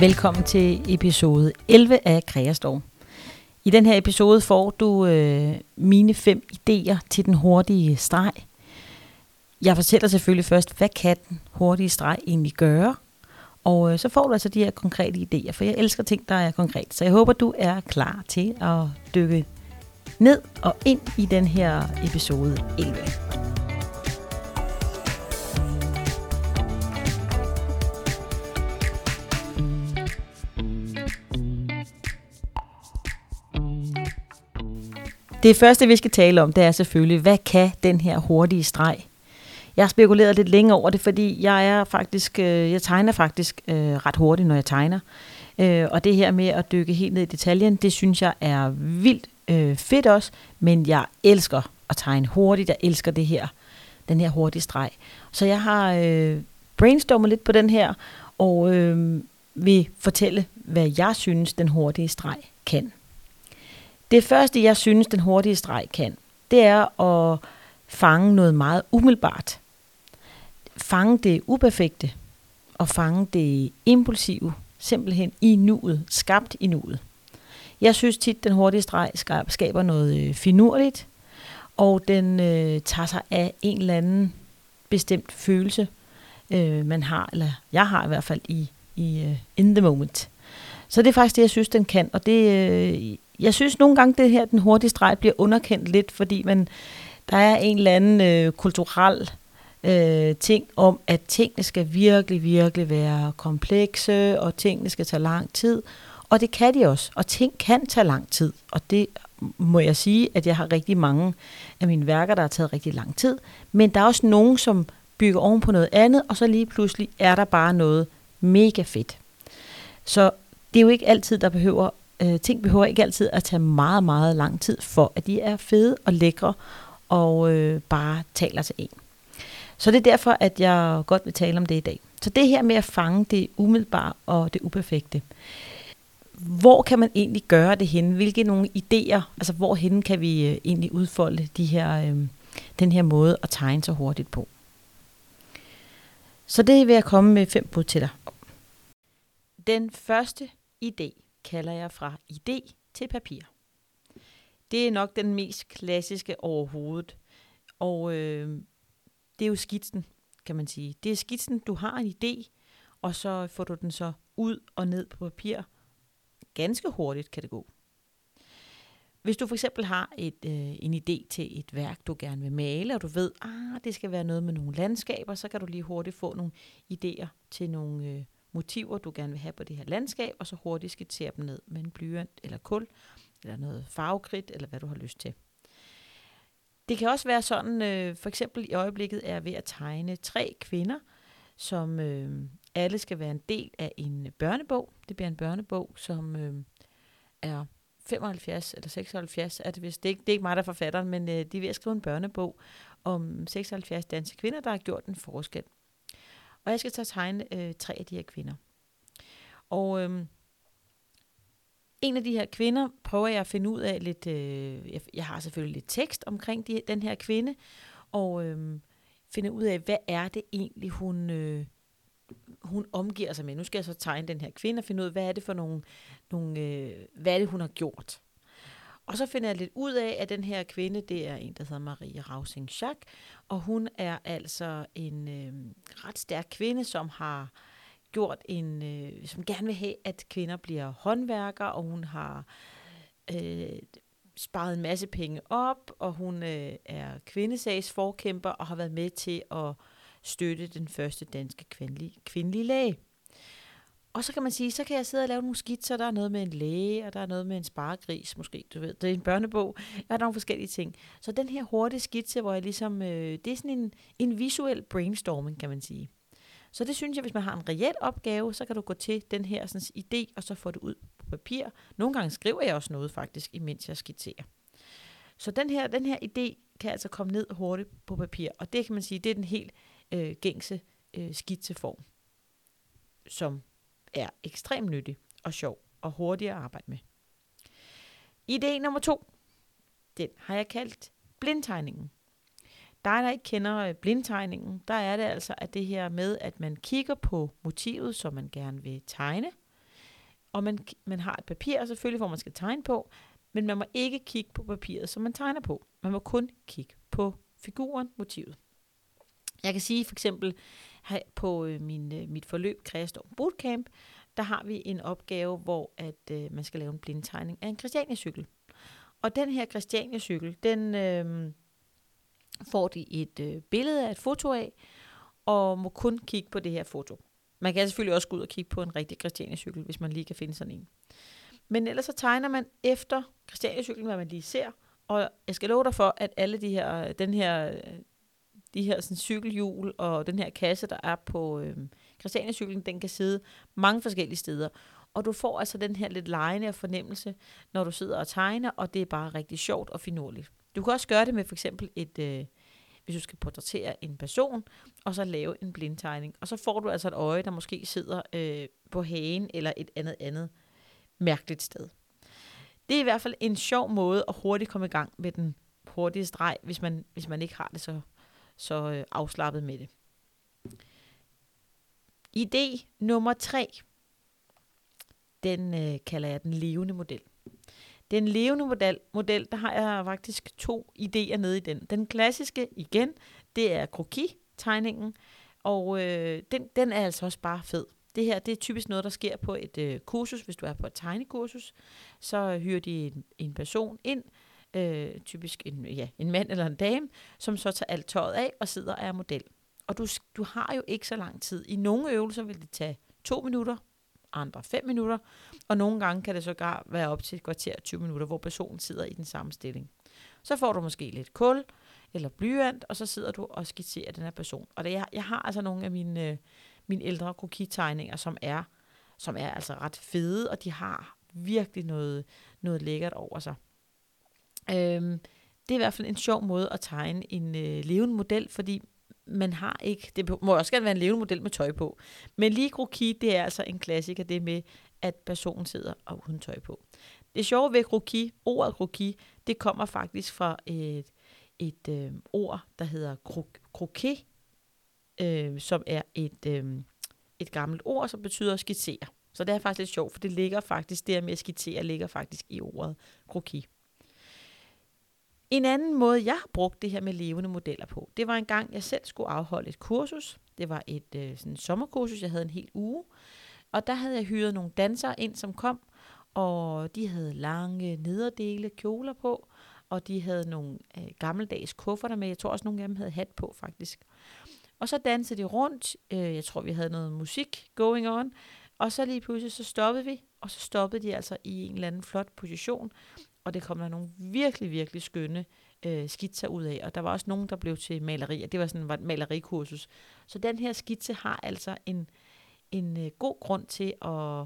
Velkommen til episode 11 af Kreastorm. I den her episode får du øh, mine fem idéer til den hurtige streg. Jeg fortæller selvfølgelig først, hvad kan den hurtige streg egentlig gøre? Og øh, så får du altså de her konkrete idéer, for jeg elsker ting, der er konkret. Så jeg håber, du er klar til at dykke ned og ind i den her episode 11. Det første, vi skal tale om, det er selvfølgelig, hvad kan den her hurtige streg? Jeg har spekuleret lidt længe over det, fordi jeg er faktisk, øh, jeg tegner faktisk øh, ret hurtigt, når jeg tegner. Øh, og det her med at dykke helt ned i detaljen, det synes jeg er vildt øh, fedt også, men jeg elsker at tegne hurtigt. Jeg elsker det her, den her hurtige streg. Så jeg har øh, brainstormet lidt på den her, og øh, vil fortælle, hvad jeg synes, den hurtige streg kan. Det første, jeg synes, den hurtige streg kan, det er at fange noget meget umiddelbart. Fange det uperfekte og fange det impulsive, simpelthen i nuet, skabt i nuet. Jeg synes tit, den hurtige streg skaber noget øh, finurligt, og den øh, tager sig af en eller anden bestemt følelse, øh, man har, eller jeg har i hvert fald i, i uh, in the moment. Så det er faktisk det, jeg synes, den kan, og det, øh, jeg synes nogle gange, det her, den hurtige streg, bliver underkendt lidt, fordi man, der er en eller anden øh, kulturel øh, ting om, at tingene skal virkelig, virkelig være komplekse, og tingene skal tage lang tid. Og det kan de også, og ting kan tage lang tid. Og det må jeg sige, at jeg har rigtig mange af mine værker, der har taget rigtig lang tid. Men der er også nogen, som bygger oven på noget andet, og så lige pludselig er der bare noget mega fedt. Så det er jo ikke altid, der behøver øh, ting behøver ikke altid at tage meget, meget lang tid, for at de er fede og lækre og øh, bare taler til en. Så det er derfor, at jeg godt vil tale om det i dag. Så det her med at fange det umiddelbare og det uperfekte. Hvor kan man egentlig gøre det henne? Hvilke nogle idéer, altså hvorhen kan vi øh, egentlig udfolde de her, øh, den her måde at tegne så hurtigt på? Så det vil jeg komme med fem bud til dig. Den første idé, kalder jeg fra idé til papir. Det er nok den mest klassiske overhovedet. Og øh, det er jo skitsen, kan man sige. Det er skitsen, du har en idé, og så får du den så ud og ned på papir. Ganske hurtigt kan det gå. Hvis du for eksempel har et, øh, en idé til et værk, du gerne vil male, og du ved, ah, det skal være noget med nogle landskaber, så kan du lige hurtigt få nogle idéer til nogle øh, motiver, du gerne vil have på det her landskab, og så hurtigt skitsere dem ned med en blyant eller kul, eller noget farvekridt, eller hvad du har lyst til. Det kan også være sådan, øh, for eksempel i øjeblikket er jeg ved at tegne tre kvinder, som øh, alle skal være en del af en børnebog. Det bliver en børnebog, som øh, er 75 eller 76 er det vist. Det er ikke, det er ikke mig, der er forfatteren, men øh, de er ved at skrive en børnebog om 76 danske kvinder, der har gjort en forskel. Og jeg skal så tegne øh, tre af de her kvinder. Og øhm, en af de her kvinder prøver jeg at finde ud af lidt, øh, jeg, jeg har selvfølgelig lidt tekst omkring de, den her kvinde, og øh, finde ud af, hvad er det egentlig, hun, øh, hun omgiver sig med. Nu skal jeg så tegne den her kvinde og finde ud af, hvad er det for nogle, nogle øh, hvad er det, hun har gjort. Og så finder jeg lidt ud af, at den her kvinde, det er en, der hedder Marie rausing schack og hun er altså en øh, ret stærk kvinde, som har gjort en, øh, som gerne vil have, at kvinder bliver håndværkere, og hun har øh, sparet en masse penge op, og hun øh, er kvindesagsforkæmper og har været med til at støtte den første danske kvindelige, kvindelige læge. Og så kan man sige, så kan jeg sidde og lave nogle skitser, der er noget med en læge, og der er noget med en sparegris måske, du ved. Det er en børnebog, der er nogle forskellige ting. Så den her hurtige skitse, hvor jeg ligesom, øh, det er sådan en, en visuel brainstorming, kan man sige. Så det synes jeg, hvis man har en reel opgave, så kan du gå til den her sådan, idé, og så få det ud på papir. Nogle gange skriver jeg også noget faktisk, imens jeg skitserer. Så den her, den her idé kan altså komme ned hurtigt på papir, og det kan man sige, det er den helt øh, gængse øh, skitseform, som er ekstremt nyttig og sjov og hurtig at arbejde med. Idé nummer to, den har jeg kaldt blindtegningen. Dig, der ikke kender øh, blindtegningen, der er det altså at det her med, at man kigger på motivet, som man gerne vil tegne, og man, man har et papir selvfølgelig, hvor man skal tegne på, men man må ikke kigge på papiret, som man tegner på. Man må kun kigge på figuren, motivet. Jeg kan sige for eksempel på øh, min, øh, mit forløb Kreastorm Bootcamp, der har vi en opgave, hvor at øh, man skal lave en blindtegning af en Christiania-cykel. Og den her Christiania-cykel, den øh, får de et øh, billede af et foto af, og må kun kigge på det her foto. Man kan selvfølgelig også gå ud og kigge på en rigtig Christiania-cykel, hvis man lige kan finde sådan en. Men ellers så tegner man efter Christiania-cyklen, hvad man lige ser, og jeg skal love dig for, at alle de her, den her øh, de her sådan, cykelhjul og den her kasse, der er på øh, Christiania-cyklen, den kan sidde mange forskellige steder. Og du får altså den her lidt lejende fornemmelse, når du sidder og tegner, og det er bare rigtig sjovt og finurligt. Du kan også gøre det med for eksempel et, øh, hvis du skal portrættere en person, og så lave en blindtegning. Og så får du altså et øje, der måske sidder øh, på hagen eller et andet andet mærkeligt sted. Det er i hvert fald en sjov måde at hurtigt komme i gang med den hurtige streg, hvis man, hvis man ikke har det så så øh, afslappet med det. Idé nummer tre, den øh, kalder jeg den levende model. Den levende model, model, der har jeg faktisk to idéer nede i den. Den klassiske igen, det er kroki-tegningen, og øh, den, den er altså også bare fed. Det her det er typisk noget, der sker på et øh, kursus. Hvis du er på et tegnekursus, så øh, hyrer de en, en person ind, øh, typisk en, ja, en mand eller en dame, som så tager alt tøjet af og sidder og er model. Og du, du har jo ikke så lang tid. I nogle øvelser vil det tage to minutter, andre fem minutter, og nogle gange kan det sågar være op til et kvarter 20 minutter, hvor personen sidder i den samme stilling. Så får du måske lidt kul eller blyant, og så sidder du og skitserer den her person. Og det, jeg, jeg har altså nogle af mine, øh, mine ældre krokitegninger, som er, som er altså ret fede, og de har virkelig noget, noget lækkert over sig. Øhm, det er i hvert fald en sjov måde at tegne en øh, levende model, fordi man har ikke, det må også gerne være en levende model med tøj på, men lige kroki, det er altså en klassiker, det med, at personen sidder og uden tøj på. Det sjove ved kroki, ordet kroki, det kommer faktisk fra et, et øh, ord, der hedder kroke, øh, som er et, øh, et gammelt ord, som betyder at skitsere. Så det er faktisk lidt sjovt, for det ligger faktisk, det med at skitsere, ligger faktisk i ordet kroki. En anden måde, jeg har brugt det her med levende modeller på, det var en gang, jeg selv skulle afholde et kursus. Det var et øh, sådan sommerkursus, jeg havde en hel uge. Og der havde jeg hyret nogle dansere ind, som kom, og de havde lange nederdele kjoler på, og de havde nogle øh, gammeldags kufferter med. Jeg tror også, nogle af dem havde hat på, faktisk. Og så dansede de rundt. Øh, jeg tror, vi havde noget musik going on. Og så lige pludselig, så stoppede vi, og så stoppede de altså i en eller anden flot position og det kom der nogle virkelig, virkelig skønne øh, skitser ud af. Og der var også nogen, der blev til maleri, og det var sådan et malerikursus. Så den her skitse har altså en, en øh, god grund til at...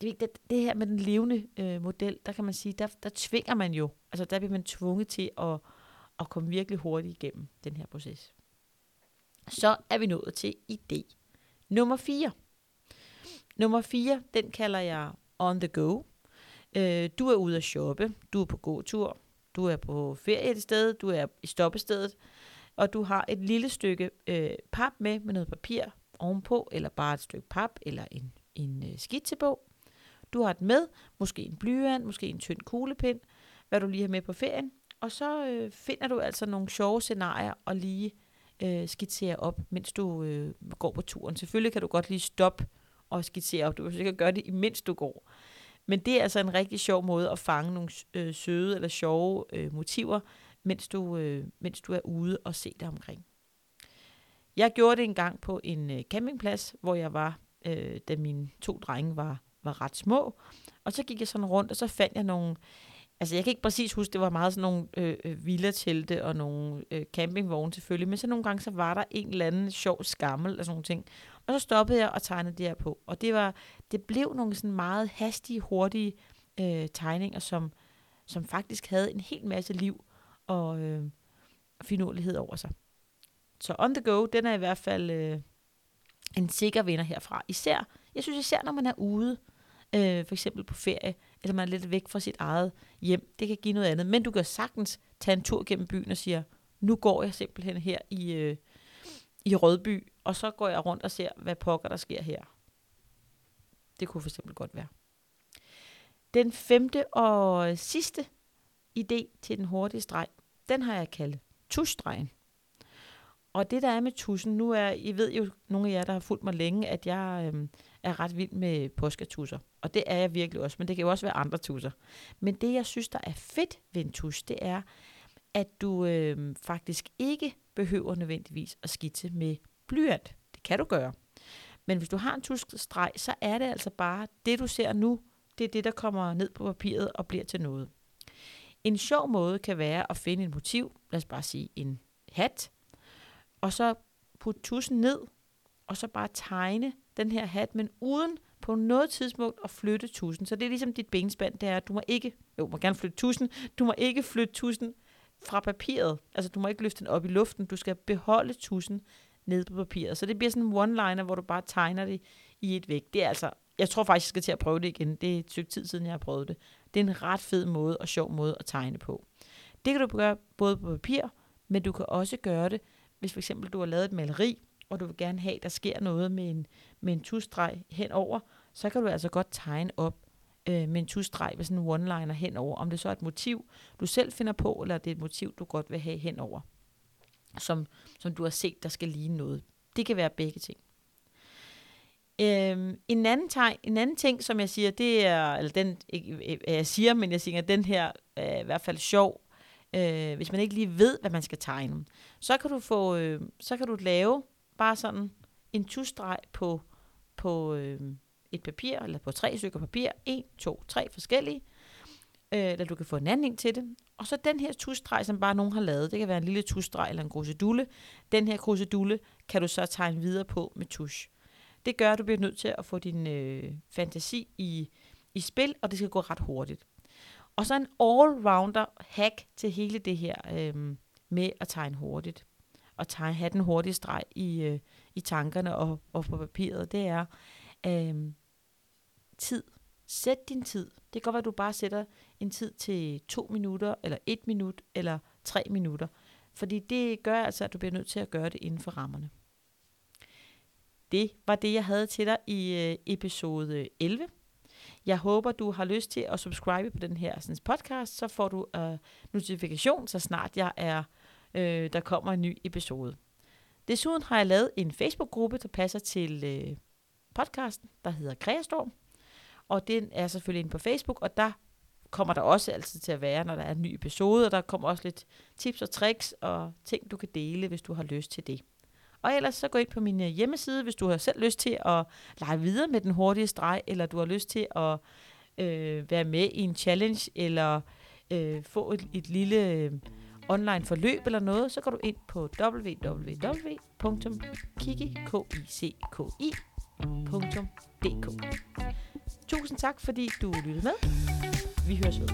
Det, det, det her med den levende øh, model, der kan man sige, der, der tvinger man jo, altså der bliver man tvunget til at, at komme virkelig hurtigt igennem den her proces. Så er vi nået til idé nummer 4. Nummer 4, den kalder jeg on the go. Øh, du er ude at shoppe, du er på god tur, du er på ferie et sted, du er i stoppestedet, og du har et lille stykke øh, pap med, med noget papir ovenpå, eller bare et stykke pap, eller en, en øh, skitsebog. Du har det med, måske en blyant, måske en tynd kuglepind, hvad du lige har med på ferien. Og så øh, finder du altså nogle sjove scenarier og lige øh, skitsere op, mens du øh, går på turen. Selvfølgelig kan du godt lige stoppe og skitsere op. Du kan sikkert gøre det, imens du går. Men det er altså en rigtig sjov måde at fange nogle øh, søde eller sjove øh, motiver, mens du, øh, mens du er ude og se dig omkring. Jeg gjorde det en gang på en øh, campingplads, hvor jeg var øh, da mine to drenge var, var ret små. Og så gik jeg sådan rundt, og så fandt jeg nogle... Altså, jeg kan ikke præcis huske, det var meget sådan nogle øh, villatelte villa-telte og nogle øh, campingvogne selvfølgelig, men så nogle gange, så var der en eller anden sjov skammel og sådan nogle ting. Og så stoppede jeg og tegnede det her på. Og det, var, det blev nogle sådan meget hastige, hurtige øh, tegninger, som, som faktisk havde en hel masse liv og øh, finurlighed over sig. Så On The Go, den er i hvert fald øh, en sikker vinder herfra. Især, jeg synes især, når man er ude, øh, for eksempel på ferie, eller man er lidt væk fra sit eget hjem, det kan give noget andet. Men du kan sagtens tage en tur gennem byen og sige, nu går jeg simpelthen her i, øh, i Rødby, og så går jeg rundt og ser, hvad pokker der sker her. Det kunne for eksempel godt være. Den femte og sidste idé til den hurtige streg, den har jeg kaldt tusstregen. Og det der er med tussen, nu er, I ved jo, nogle af jer, der har fulgt mig længe, at jeg øh, er ret vild med påskatusser. Og det er jeg virkelig også, men det kan jo også være andre tusser. Men det, jeg synes, der er fedt ved en tus, det er, at du øh, faktisk ikke behøver nødvendigvis at skitse med blyant. Det kan du gøre. Men hvis du har en tuskstreg, så er det altså bare det, du ser nu, det er det, der kommer ned på papiret og bliver til noget. En sjov måde kan være at finde et motiv, lad os bare sige en hat, og så putte tusen ned, og så bare tegne den her hat, men uden på noget tidspunkt at flytte tusen. Så det er ligesom dit benspand, det er, at du må ikke, jo, må gerne flytte tusen, du må ikke flytte tusen fra papiret. Altså, du må ikke løfte den op i luften, du skal beholde tusen nede på papiret. Så det bliver sådan en one-liner, hvor du bare tegner det i et væk. Det er altså, jeg tror faktisk, jeg skal til at prøve det igen. Det er et stykke tid siden, jeg har prøvet det. Det er en ret fed måde og sjov måde at tegne på. Det kan du gøre både på papir, men du kan også gøre det, hvis for eksempel du har lavet et maleri, og du vil gerne have, at der sker noget med en, med en tusstreg henover, så kan du altså godt tegne op øh, med en tusstreg med sådan en one-liner henover, om det så er et motiv, du selv finder på, eller det er et motiv, du godt vil have henover, som, som du har set, der skal ligne noget. Det kan være begge ting. Øhm, en, anden tegn, en anden ting, som jeg siger, det er, eller den, ikke, øh, øh, jeg siger, men jeg siger, at den her er i hvert fald sjov, øh, hvis man ikke lige ved, hvad man skal tegne. Så kan du få, øh, så kan du lave bare sådan en tusstreg på, på øh, et papir, eller på tre stykker papir, en, to, tre forskellige, øh, eller du kan få en anden til det. Og så den her tusstreg, som bare nogen har lavet, det kan være en lille tusstreg eller en krusedulle. Den her krusedulle kan du så tegne videre på med tusch. Det gør, at du bliver nødt til at få din øh, fantasi i, i spil, og det skal gå ret hurtigt. Og så en all-rounder hack til hele det her øh, med at tegne hurtigt. Og tegne, have den hurtige streg i, øh, i tankerne og, og på papiret, det er øh, tid. Sæt din tid. Det kan godt være, at du bare sætter en tid til to minutter, eller et minut, eller tre minutter. Fordi det gør altså, at du bliver nødt til at gøre det inden for rammerne. Det var det, jeg havde til dig i øh, episode 11. Jeg håber, du har lyst til at subscribe på den her sådan, podcast, så får du øh, notifikation, så snart jeg er, øh, der kommer en ny episode. Desuden har jeg lavet en Facebook-gruppe, der passer til øh, podcasten, der hedder Kreastorm. Og den er selvfølgelig inde på Facebook, og der kommer der også altid til at være, når der er en ny episode, og der kommer også lidt tips og tricks og ting, du kan dele, hvis du har lyst til det. Og ellers så gå ind på min øh, hjemmeside, hvis du har selv lyst til at lege videre med den hurtige streg, eller du har lyst til at øh, være med i en challenge, eller øh, få et, et lille øh, online forløb eller noget, så går du ind på www.kiki.dk. Tusind tak, fordi du lyttede med. Vi høres ved.